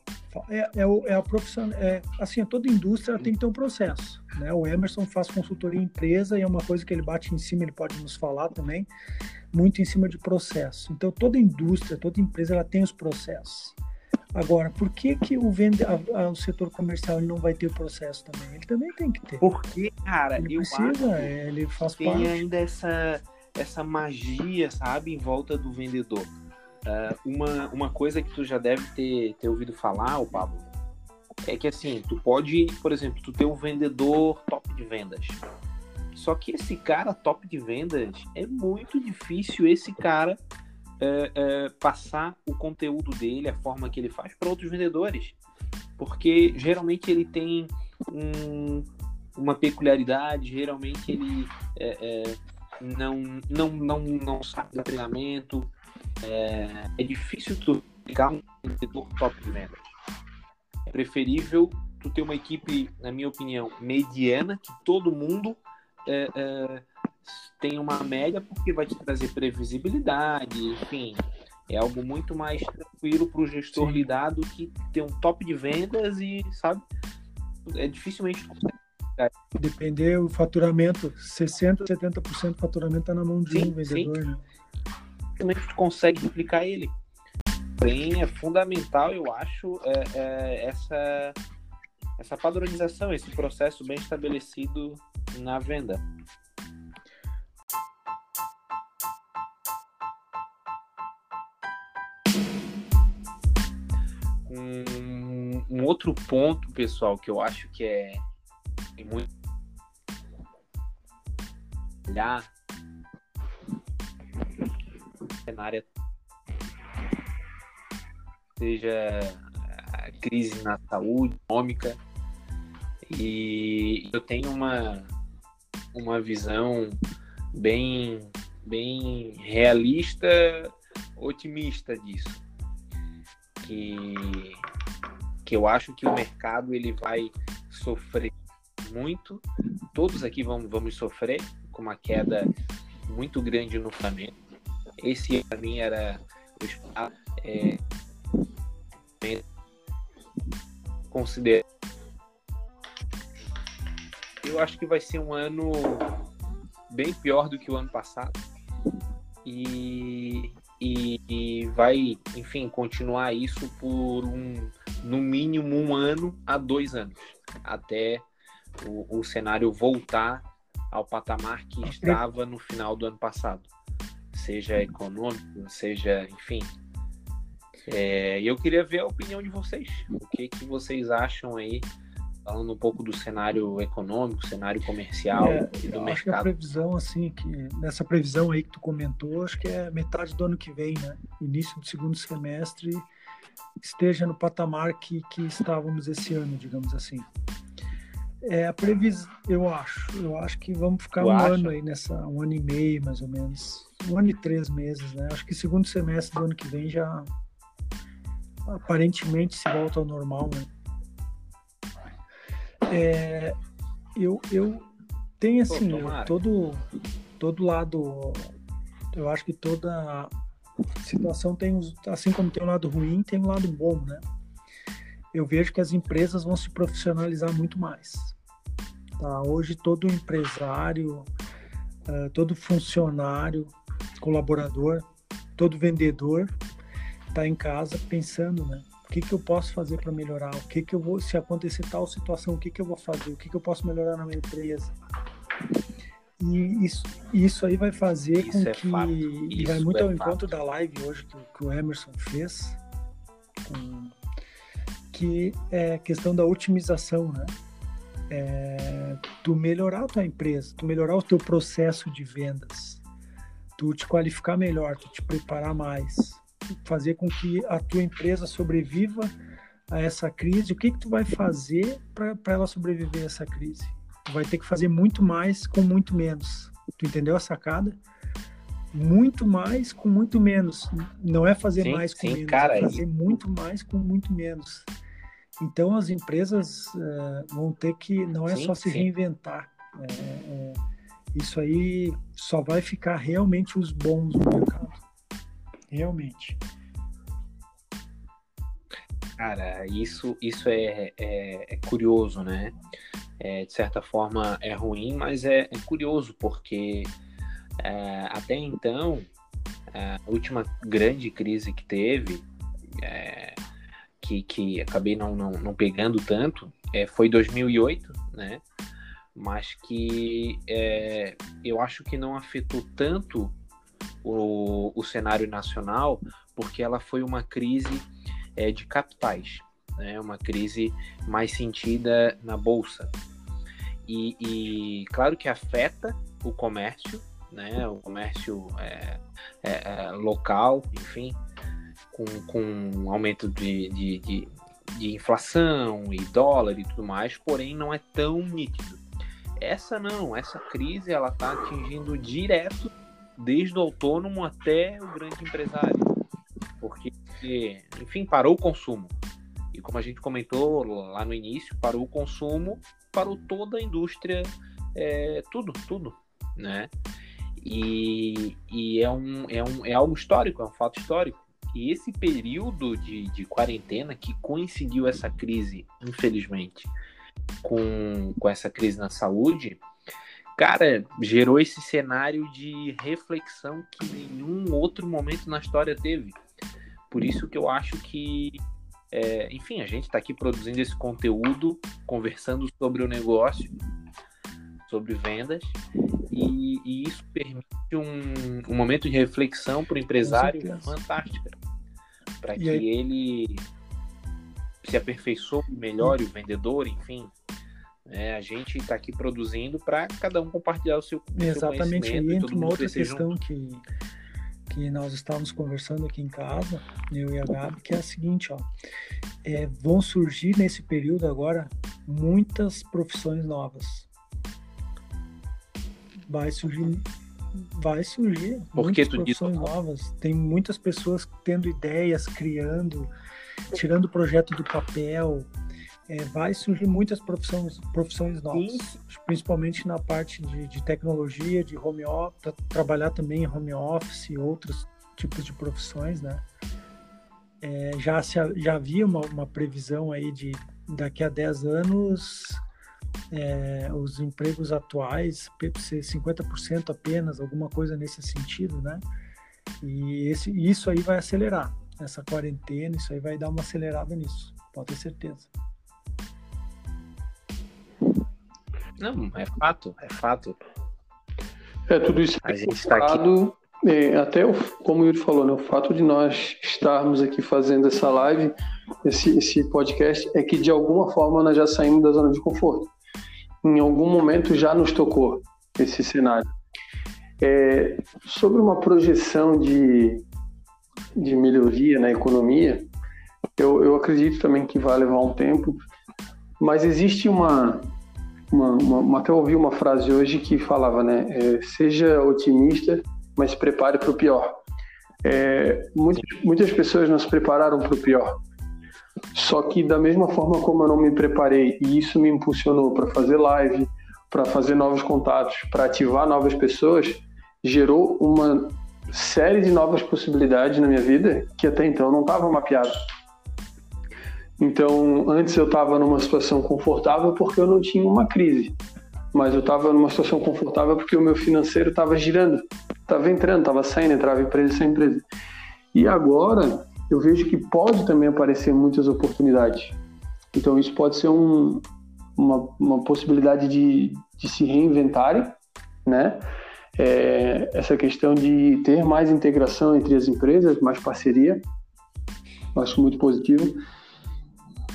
É, é, é, a profissão, é, assim, toda indústria tem que ter um processo, né? O Emerson faz consultoria em empresa e é uma coisa que ele bate em cima, ele pode nos falar também, muito em cima de processo. Então, toda indústria, toda empresa, ela tem os processos. Agora, por que, que o, vende, a, a, o setor comercial ele não vai ter o processo também? Ele também tem que ter. Porque, cara, ele precisa, é, ele faz tem parte. ainda essa essa magia, sabe, em volta do vendedor. Uh, uma, uma coisa que tu já deve ter, ter ouvido falar, o Pablo, é que assim, tu pode, por exemplo, tu ter um vendedor top de vendas. Só que esse cara top de vendas é muito difícil esse cara uh, uh, passar o conteúdo dele, a forma que ele faz para outros vendedores. Porque geralmente ele tem um, uma peculiaridade, geralmente ele é, é, não, não, não, não sabe do treinamento. É, é difícil tu ficar um vendedor top de vendas. É preferível tu ter uma equipe, na minha opinião, mediana, que todo mundo é, é, tem uma média, porque vai te trazer previsibilidade, enfim. É algo muito mais tranquilo para o gestor Sim. lidar do que ter um top de vendas e, sabe, é dificilmente Depender o faturamento, 60%, 70% do faturamento está na mão de sim, um vendedor. Sim. Né? Como é que tu consegue duplicar ele? Porém, é fundamental, eu acho, é, é, essa, essa padronização, esse processo bem estabelecido na venda. Um, um outro ponto, pessoal, que eu acho que é tem muito olhar cenário seja a crise na saúde econômica e eu tenho uma uma visão bem bem realista otimista disso que que eu acho que o mercado ele vai sofrer muito. Todos aqui vamos, vamos sofrer com uma queda muito grande no Flamengo. Esse para mim era é, considerar. Eu acho que vai ser um ano bem pior do que o ano passado e, e, e vai, enfim, continuar isso por um, no mínimo um ano a dois anos até o, o cenário voltar ao patamar que estava no final do ano passado, seja econômico, seja, enfim. É, eu queria ver a opinião de vocês. O que, que vocês acham aí falando um pouco do cenário econômico, cenário comercial é, e do eu mercado. Acho que a previsão, assim, que nessa previsão aí que tu comentou, acho que é metade do ano que vem, né? Início do segundo semestre esteja no patamar que, que estávamos esse ano, digamos assim. É a previsão, eu acho. Eu acho que vamos ficar Tu um acha? ano aí nessa, um ano e meio, mais ou menos. Um ano e três meses, né? Acho que segundo semestre do ano que vem já aparentemente se volta ao normal, né? É, eu, eu tenho Pô, assim, tomara. todo, todo lado, eu acho que toda situação tem, assim como tem um lado ruim, tem um lado bom, né? Eu vejo que as empresas vão se profissionalizar muito mais. Tá? Hoje todo empresário, eh, todo funcionário, colaborador, todo vendedor está em casa pensando, né? O que, que eu posso fazer para melhorar? O que, que eu vou, se acontecer tal situação, o que, que eu vou fazer? O que, que eu posso melhorar na minha empresa? E isso, isso aí vai fazer Isso com é que. fato. E vai muito é ao fato. encontro da live hoje que, o- que o Emerson fez, com- que é questão da otimização, né? É, tu melhorar a tua empresa, tu melhorar o teu processo de vendas, tu te qualificar melhor, tu te preparar mais, fazer com que a tua empresa sobreviva a essa crise. O que que tu vai fazer para ela sobreviver a essa crise? Tu vai ter que fazer muito mais com muito menos. Tu entendeu a sacada? Muito mais com muito menos. Não é fazer Sim, mais com sim, menos, cara, é fazer e- muito mais com muito menos. Então as empresas eh, vão ter que não é Sim, só se reinventar. É, é, isso aí só vai ficar realmente os bons no mercado. Realmente. Cara, isso, isso é, é, é curioso, né? É, de certa forma é ruim, mas é, é curioso, porque é, até então, a última grande crise que teve, é, que, que acabei não, não, não pegando tanto, é, foi 2008, né? Mas que é, eu acho que não afetou tanto o, o cenário nacional, porque ela foi uma crise é, de capitais, né? uma crise mais sentida na bolsa. E, e claro que afeta o comércio, né? o comércio é, é, é, local, enfim, com, com um aumento de, de, de, de inflação e dólar e tudo mais, porém não é tão nítido. Essa não, essa crise ela está atingindo direto desde o autônomo até o grande empresário, porque enfim, parou o consumo. E como a gente comentou lá no início, parou o consumo, parou toda a indústria, é, tudo, tudo, né? E, e é, um, é, um, é algo histórico, é um fato histórico. E esse período de, de quarentena que coincidiu essa crise, infelizmente, com, com essa crise na saúde, cara, gerou esse cenário de reflexão que nenhum outro momento na história teve. Por isso que eu acho que, é, enfim, a gente está aqui produzindo esse conteúdo, conversando sobre o negócio, sobre vendas, e, e isso permite um, um, momento de reflexão para o empresário fantástica, para que aí... ele se aperfeiçoe, melhore o vendedor, enfim. É, a gente está aqui produzindo para cada um compartilhar o seu, Exatamente, seu aí entra uma outra questão que que nós estávamos conversando aqui em casa, eu e a Gabi, que é a seguinte, ó, é, vão surgir nesse período agora muitas profissões novas. Vai surgir, vai surgir Por muitas profissões novas. Tem muitas pessoas tendo ideias, criando, tirando o projeto do papel. É, vai surgir muitas profissões, profissões novas, Sim. principalmente na parte de, de tecnologia, de home office, trabalhar também em home office e outros tipos de profissões, né? É, já, se, já havia uma, uma, previsão aí de daqui a 10 anos é, os empregos atuais ser 50% apenas, alguma coisa nesse sentido, né? E esse, isso aí vai acelerar, essa quarentena, isso aí vai dar uma acelerada nisso, pode ter certeza. Não, é fato, é fato. É tudo isso a gente está aqui É, até o, como o Yuri falou, né, o fato de nós estarmos aqui fazendo essa live, esse, esse podcast, é que de alguma forma nós já saímos da zona de conforto. Em algum momento já nos tocou esse cenário. É, sobre uma projeção de, de melhoria na economia, eu, eu acredito também que vai levar um tempo, mas existe uma, uma, uma, até ouvi uma frase hoje que falava, né? É, seja otimista, mas prepare para o pior. É, muitas, muitas pessoas não se prepararam para o pior. Só que da mesma forma como eu não me preparei e isso me impulsionou para fazer live, para fazer novos contatos, para ativar novas pessoas, gerou uma série de novas possibilidades na minha vida que até então não estava mapeado. Então, antes eu estava numa situação confortável porque eu não tinha uma crise, mas eu estava numa situação confortável porque o meu financeiro estava girando, estava entrando, estava saindo, entrava empresa sem empresa. E agora eu vejo que pode também aparecer muitas oportunidades. Então, isso pode ser um, uma, uma possibilidade de, de se reinventarem, né? É, essa questão de ter mais integração entre as empresas, mais parceria, acho muito positivo.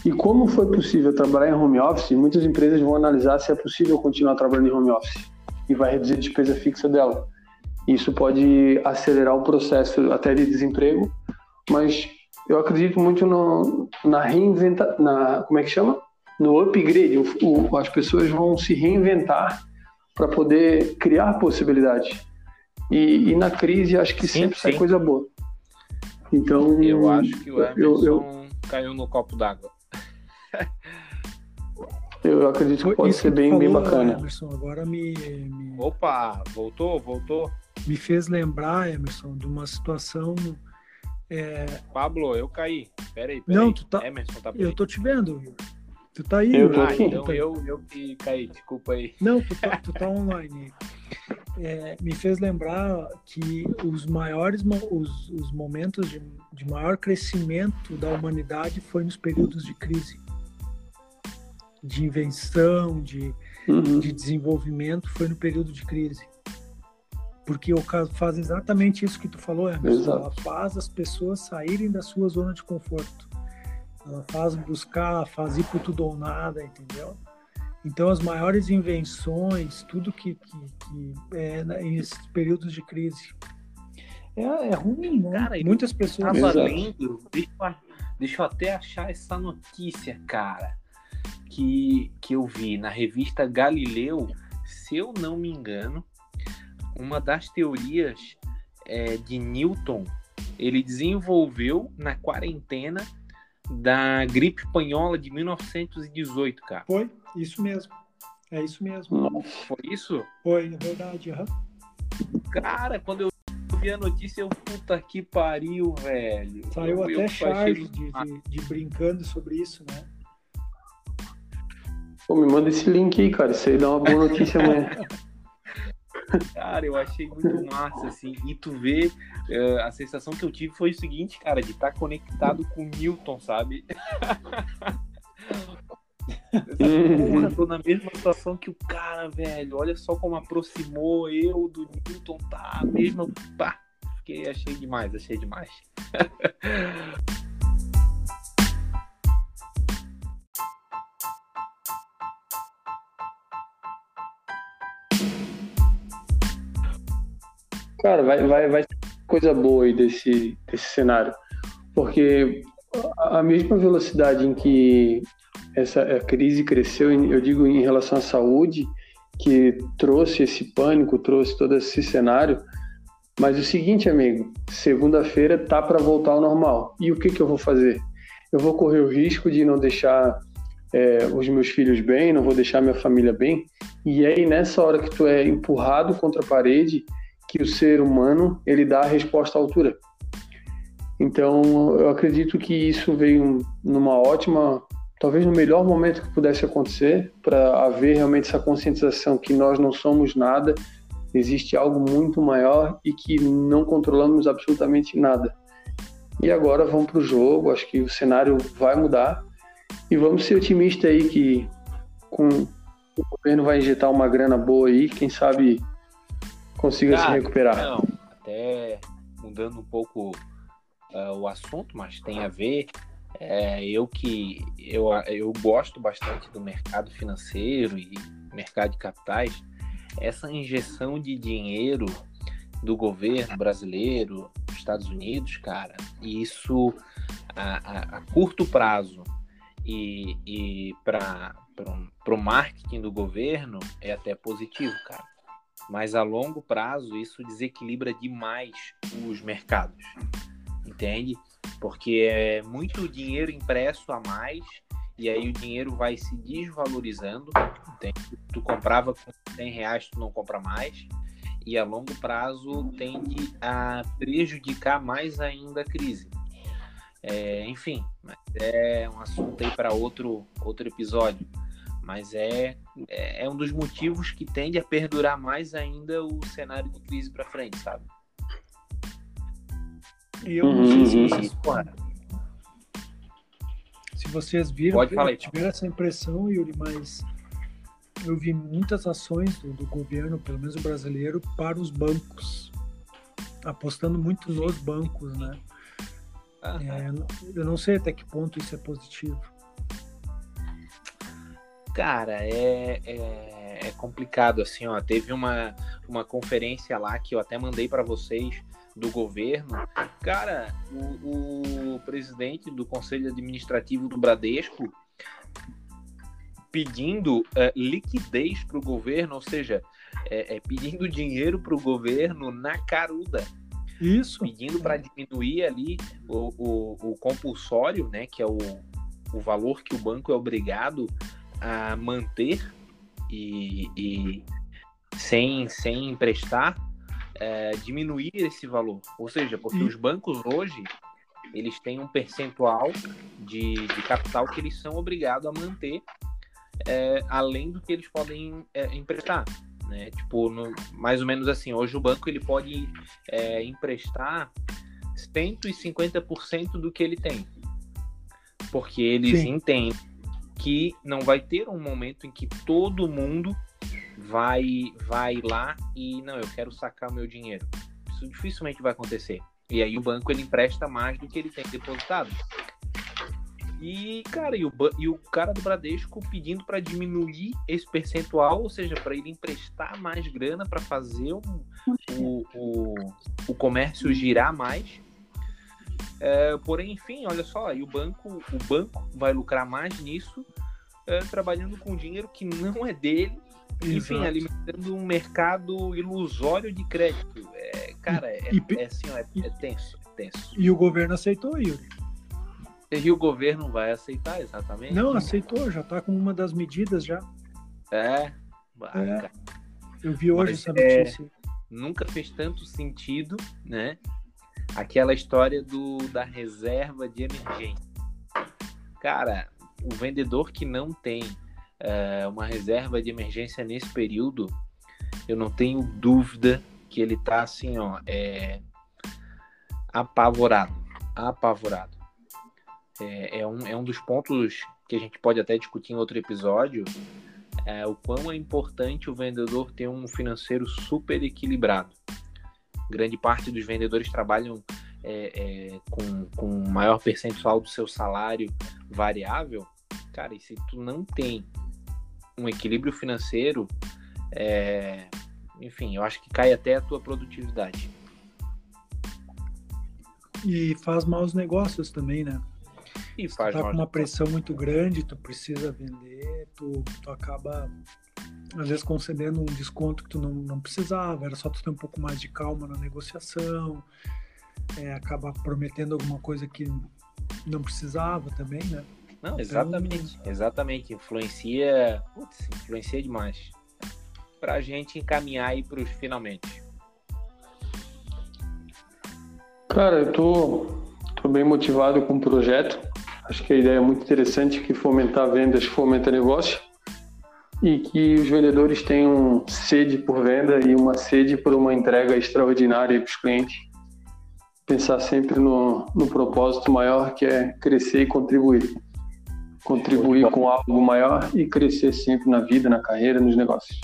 E como foi possível trabalhar em home office, muitas empresas vão analisar se é possível continuar trabalhando em home office e vai reduzir a despesa fixa dela. Isso pode acelerar o processo até de desemprego, mas eu acredito muito no, na reinventa, na como é que chama? No upgrade. O, o, as pessoas vão se reinventar para poder criar possibilidades. E, e, na crise acho que sim, sempre sim. sai coisa boa. Então eu acho que o Emerson eu, eu, caiu no copo d'água. Eu acredito que pode ser bem, falou, bem bacana. Emerson, agora me, me, Opa, voltou, voltou. Me fez lembrar, Emerson, de uma situação. É... Pablo, eu caí. Peraí, peraí. Não, tu tá. Emerson tá eu tô te vendo. Tu tá aí, eu, ah, então eu, eu que caí, desculpa aí. Não, tu tá, tu tá online. É, me fez lembrar que os maiores os, os momentos de, de maior crescimento da humanidade foi nos períodos de crise de invenção, de, uhum. de desenvolvimento, foi no período de crise. Porque o caso faz exatamente isso que tu falou, Emerson. Ela faz as pessoas saírem da sua zona de conforto. Ela faz buscar, faz ir por tudo ou nada, entendeu? Então, as maiores invenções, tudo que, que, que é nesses períodos de crise. É, é ruim, né? Cara, Muitas pessoas. Tava lendo, deixa eu, deixa eu até achar essa notícia, cara que, que eu vi na revista Galileu, se eu não me engano, uma das teorias é, de Newton ele desenvolveu na quarentena da gripe espanhola de 1918, cara. Foi, isso mesmo. É isso mesmo. Foi isso? Foi, é verdade. Uhum. Cara, quando eu vi a notícia, eu puta que pariu, velho. Saiu eu, até charge de, de, de, brincando sobre isso, né? Pô, me manda esse link aí, cara. Isso aí dá uma boa notícia amanhã. Cara, eu achei muito massa, assim. E tu vê, uh, a sensação que eu tive foi o seguinte, cara, de estar tá conectado com o Newton, sabe? Porra, tô na mesma situação que o cara, velho. Olha só como aproximou eu do Newton, tá? Mesmo. Pá, fiquei, achei demais, achei demais. Cara, vai, vai, vai ter coisa boa aí desse, desse cenário. Porque a mesma velocidade em que essa crise cresceu, eu digo em relação à saúde, que trouxe esse pânico, trouxe todo esse cenário. Mas o seguinte, amigo, segunda-feira tá para voltar ao normal. E o que, que eu vou fazer? Eu vou correr o risco de não deixar é, os meus filhos bem, não vou deixar minha família bem. E aí, nessa hora que tu é empurrado contra a parede, que o ser humano ele dá a resposta à altura. Então, eu acredito que isso veio numa ótima, talvez no melhor momento que pudesse acontecer, para haver realmente essa conscientização que nós não somos nada, existe algo muito maior e que não controlamos absolutamente nada. E agora vamos para o jogo, acho que o cenário vai mudar e vamos ser otimistas aí que com o governo vai injetar uma grana boa aí, quem sabe consiga Cara, se recuperar. Não, até mudando um pouco uh, o assunto, mas tem a ver. É, eu que eu, eu gosto bastante do mercado financeiro e mercado de capitais. Essa injeção de dinheiro do governo brasileiro, Estados Unidos, cara, isso a, a, a curto prazo e, e para o marketing do governo é até positivo, cara. Mas a longo prazo isso desequilibra demais os mercados, entende? Porque é muito dinheiro impresso a mais e aí o dinheiro vai se desvalorizando. Entende? Tu comprava com 100 reais, tu não compra mais e a longo prazo tende a prejudicar mais ainda a crise. É, enfim, é um assunto aí para outro, outro episódio. Mas é, é, é, um dos motivos que tende a perdurar mais ainda o cenário de crise para frente, sabe? E eu não sei se uhum. vocês, se vocês viram, Pode falar, tiveram essa impressão, Yuri, mas eu vi muitas ações do, do governo, pelo menos brasileiro, para os bancos, apostando muito nos bancos, né? É, eu não sei até que ponto isso é positivo. Cara, é, é, é, complicado assim, ó. Teve uma, uma conferência lá que eu até mandei para vocês do governo. Cara, o, o presidente do Conselho Administrativo do Bradesco pedindo é, liquidez para o governo, ou seja, é, é pedindo dinheiro para o governo na caruda. Isso. Pedindo para diminuir ali o, o, o, compulsório, né, que é o, o valor que o banco é obrigado a manter e, e sem, sem emprestar, é, diminuir esse valor. Ou seja, porque os bancos hoje eles têm um percentual de, de capital que eles são obrigados a manter é, além do que eles podem é, emprestar. Né? Tipo, no, mais ou menos assim, hoje o banco ele pode é, emprestar 150% do que ele tem. Porque eles Sim. entendem que não vai ter um momento em que todo mundo vai vai lá e não, eu quero sacar meu dinheiro. Isso dificilmente vai acontecer. E aí o banco ele empresta mais do que ele tem depositado. E, cara, e o, e o cara do Bradesco pedindo para diminuir esse percentual, ou seja, para ele emprestar mais grana para fazer o, o, o, comércio girar mais. É, porém, enfim, olha só, e o banco, o banco vai lucrar mais nisso, é, trabalhando com dinheiro que não é dele, Exato. enfim, alimentando um mercado ilusório de crédito. É, cara, é, e, é, assim, ó, é, é tenso, é tenso. E o governo aceitou, Yuri. E o governo vai aceitar, exatamente? Não, aceitou, já está com uma das medidas já. É, é. Eu vi hoje Mas, essa notícia. É, nunca fez tanto sentido, né? Aquela história do, da reserva de emergência. Cara, o vendedor que não tem é, uma reserva de emergência nesse período, eu não tenho dúvida que ele tá assim, ó, é, apavorado, apavorado é, é, um, é um dos pontos que a gente pode até discutir em outro episódio, é o quão é importante o vendedor ter um financeiro super equilibrado. Grande parte dos vendedores trabalham é, é, com, com maior percentual do seu salário variável. Cara, e se tu não tem um equilíbrio financeiro, é, enfim, eu acho que cai até a tua produtividade. E faz maus negócios também, né? E faz tu tá com uma pressão muito grande, tu precisa vender, tu, tu acaba às vezes concedendo um desconto que tu não, não precisava, era só tu ter um pouco mais de calma na negociação, é, acaba prometendo alguma coisa que não precisava também, né? Não, então, exatamente, então... exatamente, influencia, putz, influencia demais. Pra gente encaminhar aí pros finalmente. Cara, eu tô, tô bem motivado com o projeto. Acho que a ideia é muito interessante que fomentar vendas fomenta negócio e que os vendedores tenham sede por venda e uma sede por uma entrega extraordinária para os clientes. Pensar sempre no, no propósito maior que é crescer e contribuir. Contribuir com algo maior e crescer sempre na vida, na carreira, nos negócios.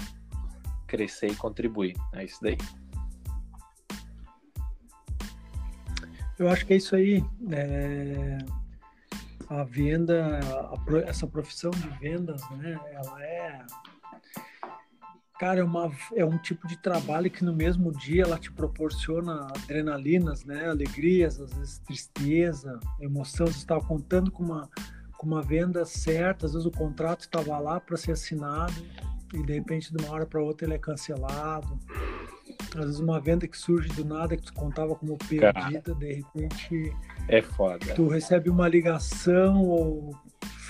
Crescer e contribuir, é isso daí. eu acho que é isso aí. É, a venda, a, essa profissão de vendas, né? Ela é cara, é, uma, é um tipo de trabalho que no mesmo dia ela te proporciona adrenalinas, né? Alegrias, às vezes tristeza, emoção. Você estava contando com uma, com uma venda certa, às vezes o contrato estava lá para ser assinado e de repente de uma hora para outra ele é cancelado. Às vezes uma venda que surge do nada que tu contava como perdida, Cara, de repente é foda. Tu recebe uma ligação ou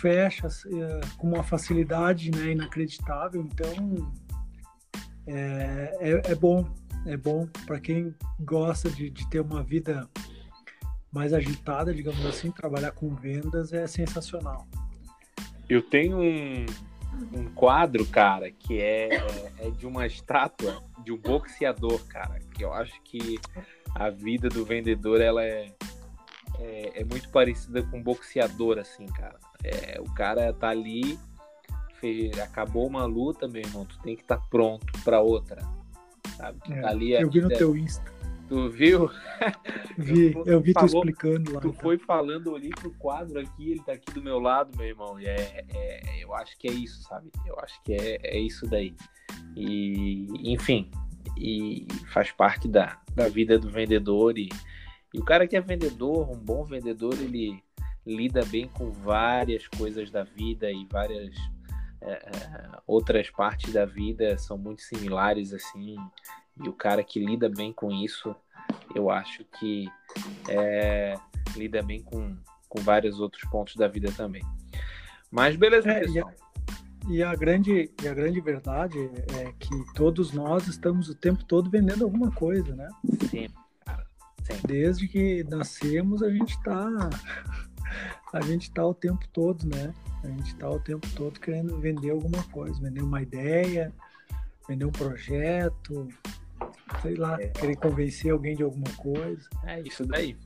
fecha é, com uma facilidade né, inacreditável. Então é, é, é bom, é bom para quem gosta de, de ter uma vida mais agitada, digamos assim, trabalhar com vendas é sensacional. Eu tenho um, um quadro, cara, que é, é de uma estátua de um boxeador, cara, que eu acho que a vida do vendedor ela é, é, é muito parecida com um boxeador, assim, cara. É, o cara tá ali, fez, acabou uma luta, meu irmão, tu tem que estar tá pronto para outra, sabe? É, tá ali, eu vi no teu Insta. Tu viu? Vi, eu, eu vi falou, tu explicando lá. Tu então. foi falando, olhei pro quadro aqui, ele tá aqui do meu lado, meu irmão. E é, é, eu acho que é isso, sabe? Eu acho que é, é isso daí. E, enfim, e faz parte da, da vida do vendedor. E, e o cara que é vendedor, um bom vendedor, ele lida bem com várias coisas da vida e várias é, é outras partes da vida são muito similares assim e o cara que lida bem com isso, eu acho que é, lida bem com, com vários outros pontos da vida também. Mas beleza, é, e, a, e, a, grande, e a grande verdade é que todos nós estamos o tempo todo vendendo alguma coisa, né? Sim, cara. Desde que nascemos, a gente está a gente está o tempo todo, né? A gente está o tempo todo querendo vender alguma coisa, vender uma ideia, vender um projeto, sei lá, é. querer convencer alguém de alguma coisa. É isso daí.